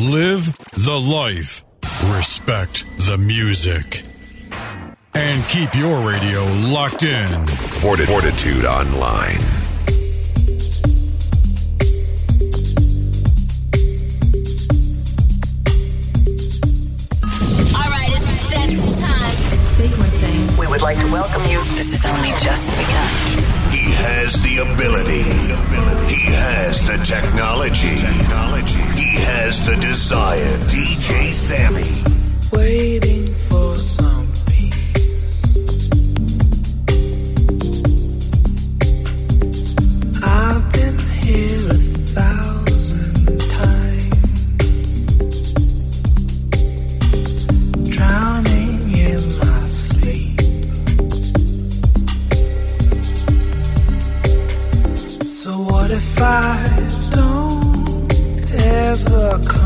Live the life, respect the music, and keep your radio locked in. Fortitude Online. We would like to welcome you. This is only just begun. He has the ability. He has the technology. technology has the desire. DJ Sammy. Waiting. hook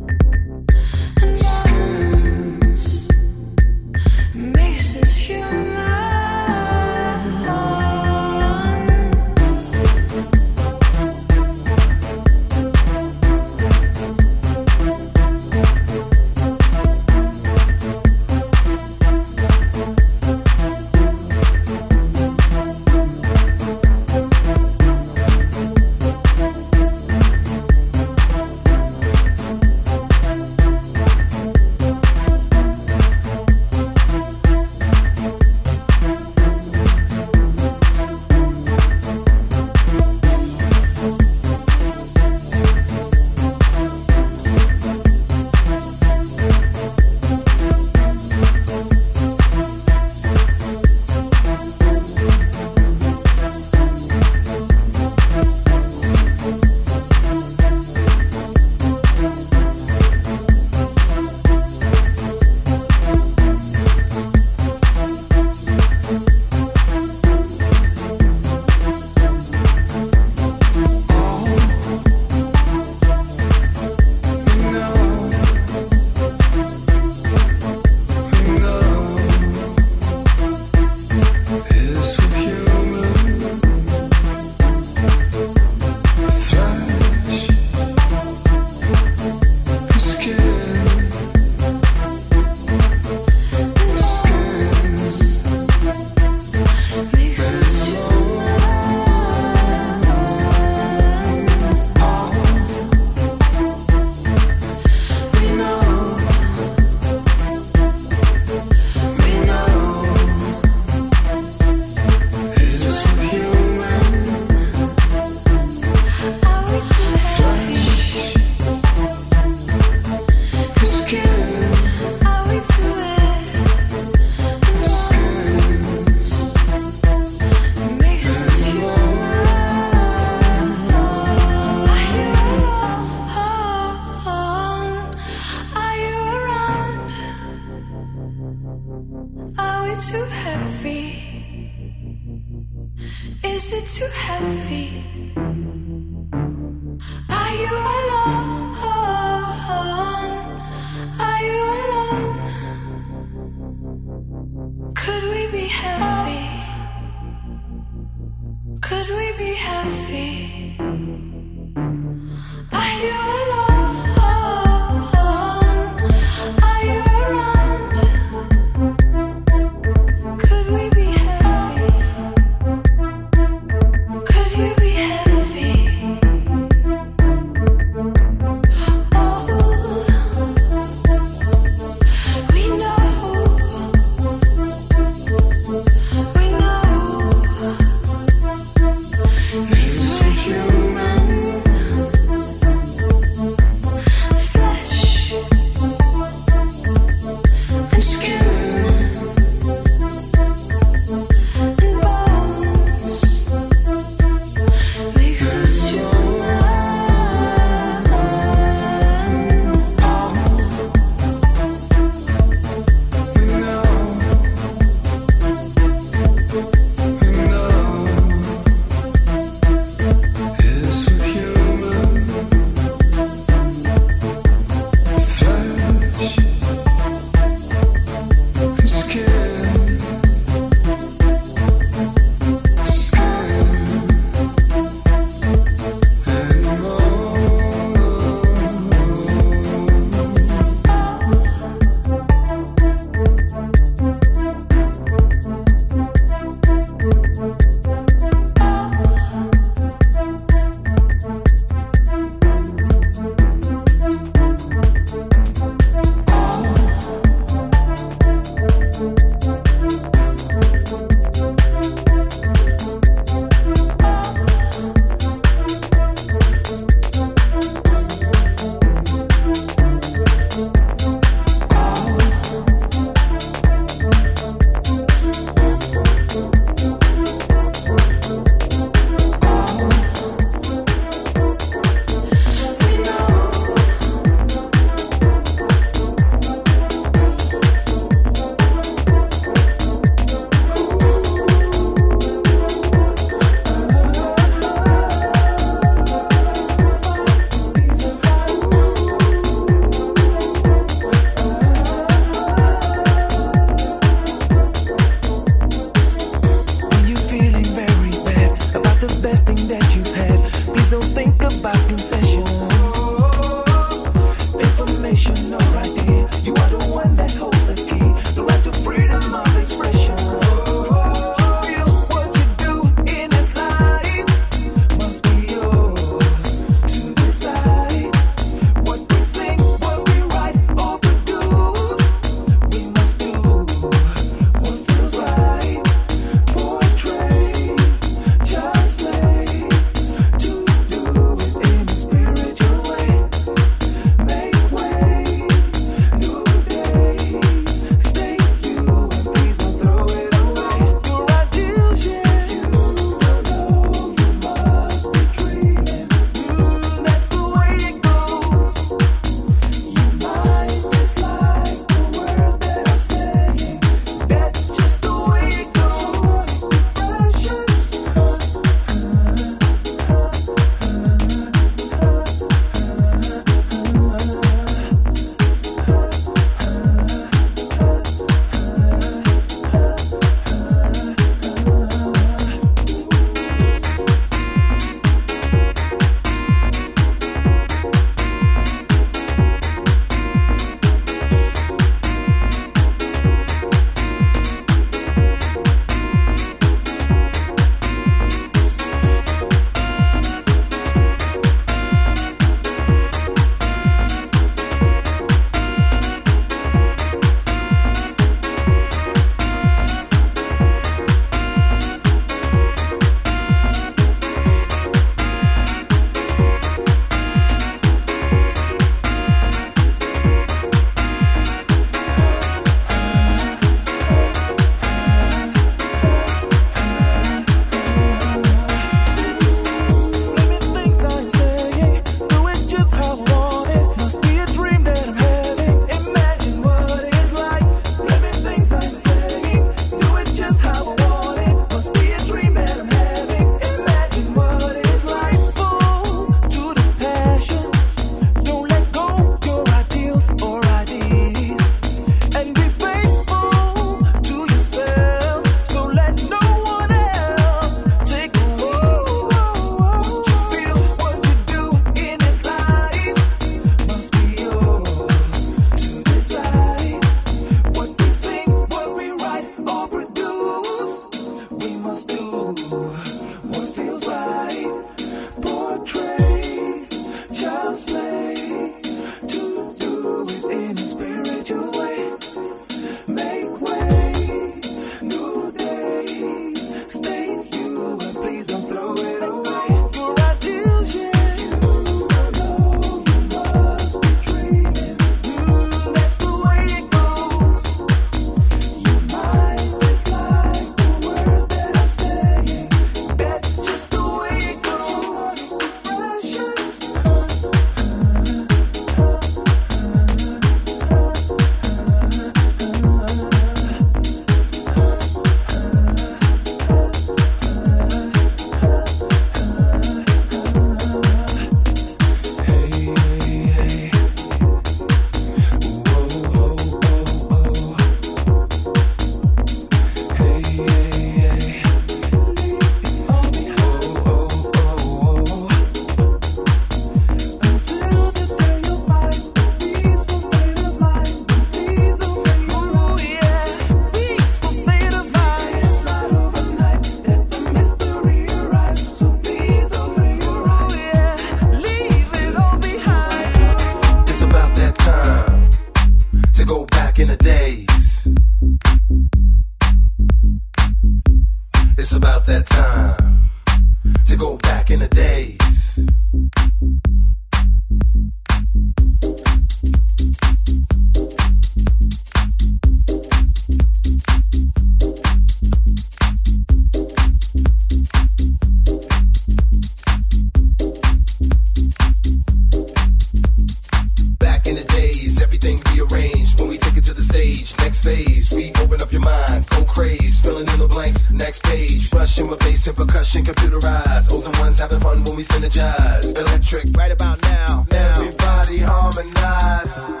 page rushing with bass and percussion, computerized. O's and ones having fun when we synergize. Electric, right about now. now. Everybody harmonize.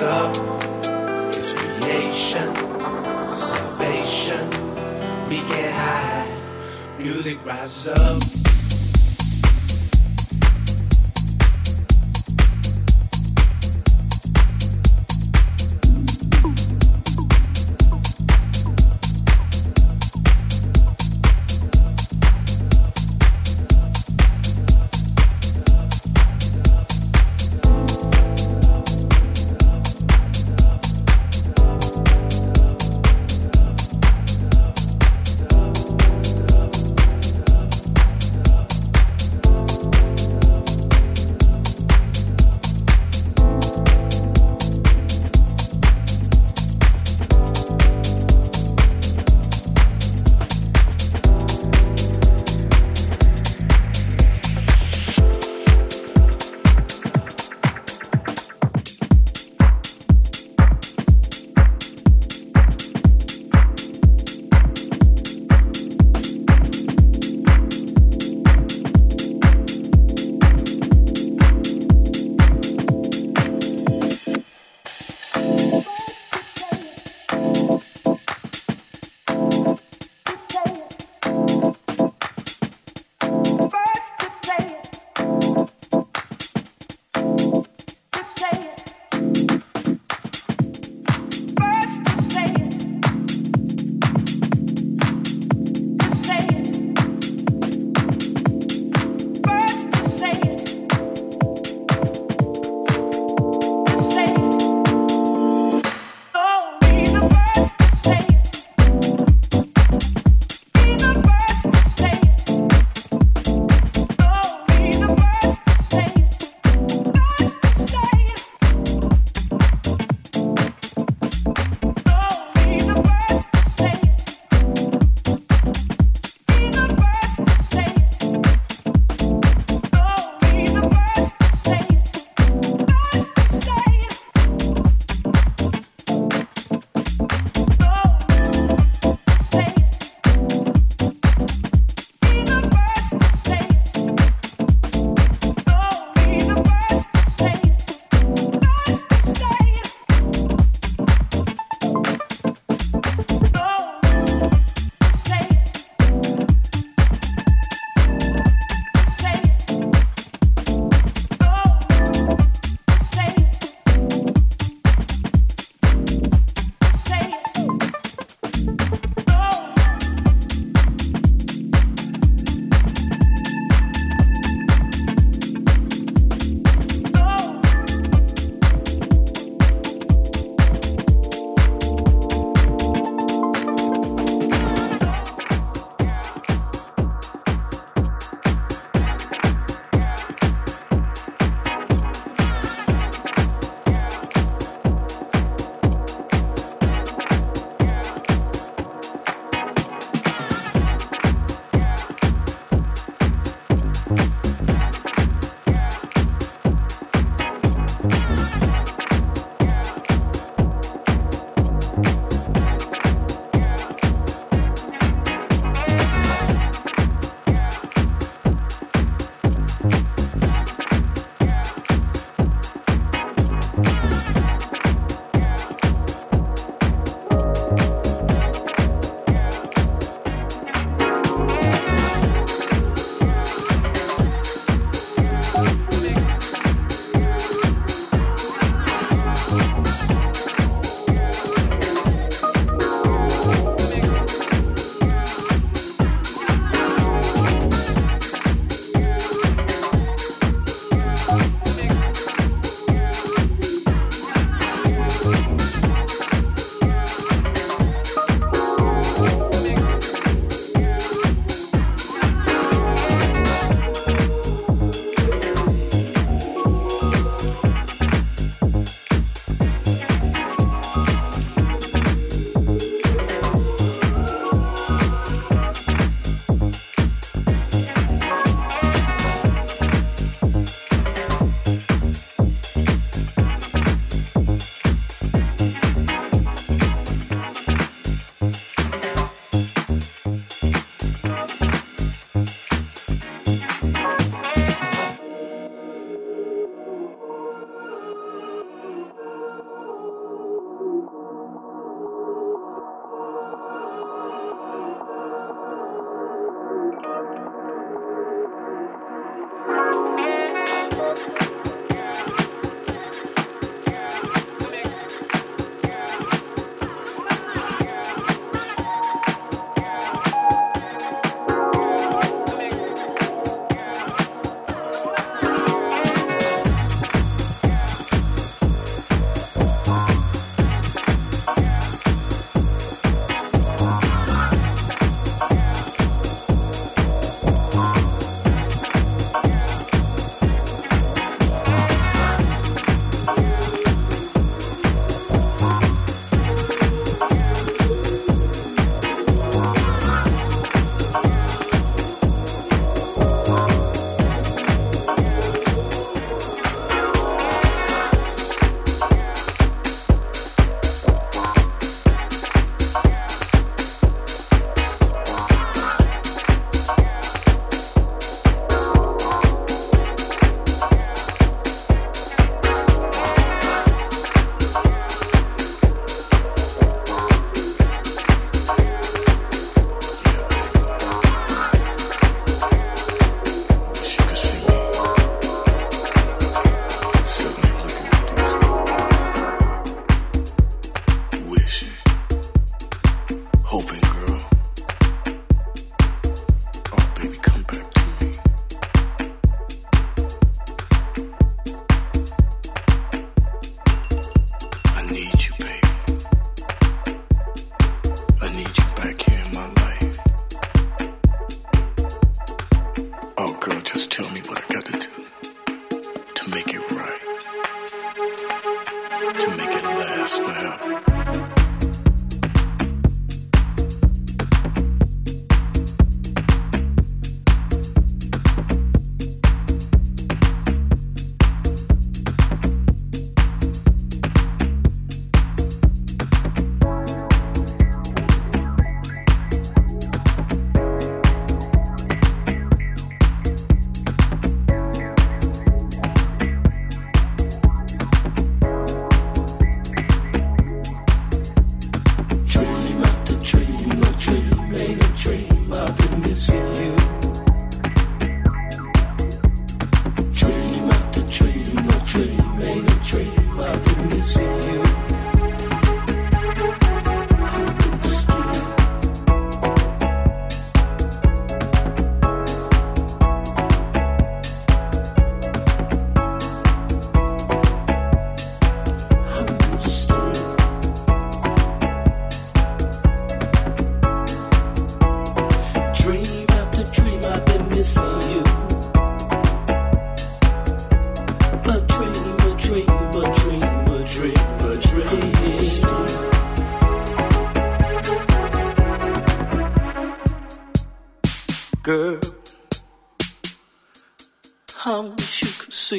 up, it's creation, salvation. We get high, music rises up.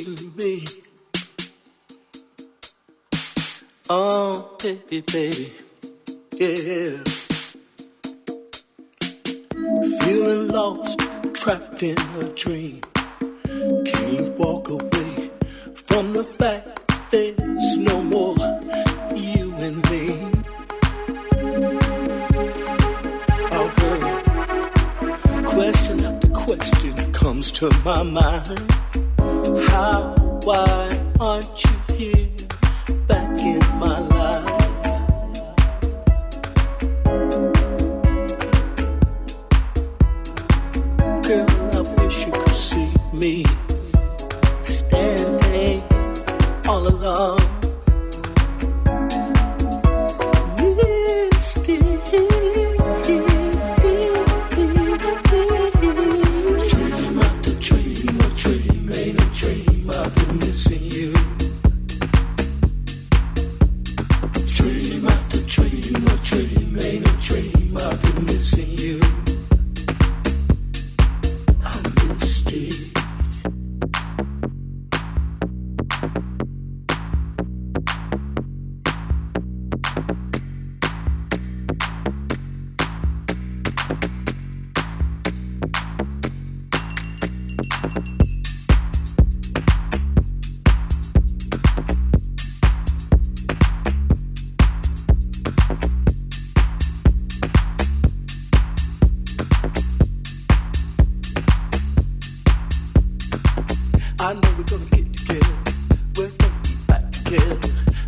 See me. Oh, baby, baby, yeah. Feeling lost, trapped in a dream. Can't walk away from the fact there's no more you and me. Oh, girl, question after question comes to my mind. How, why aren't you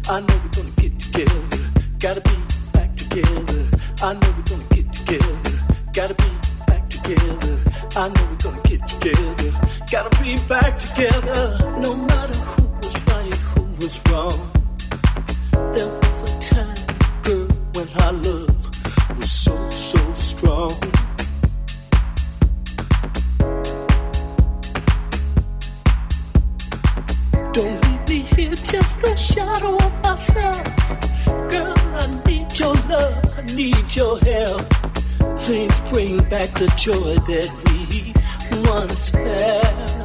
I know we're gonna get together. Gotta be back together. I know we're gonna get together. Gotta be back together. I know we're gonna get together. Gotta be back together. No matter who was right, who was wrong. There was a time, girl, when love back the joy that we once felt.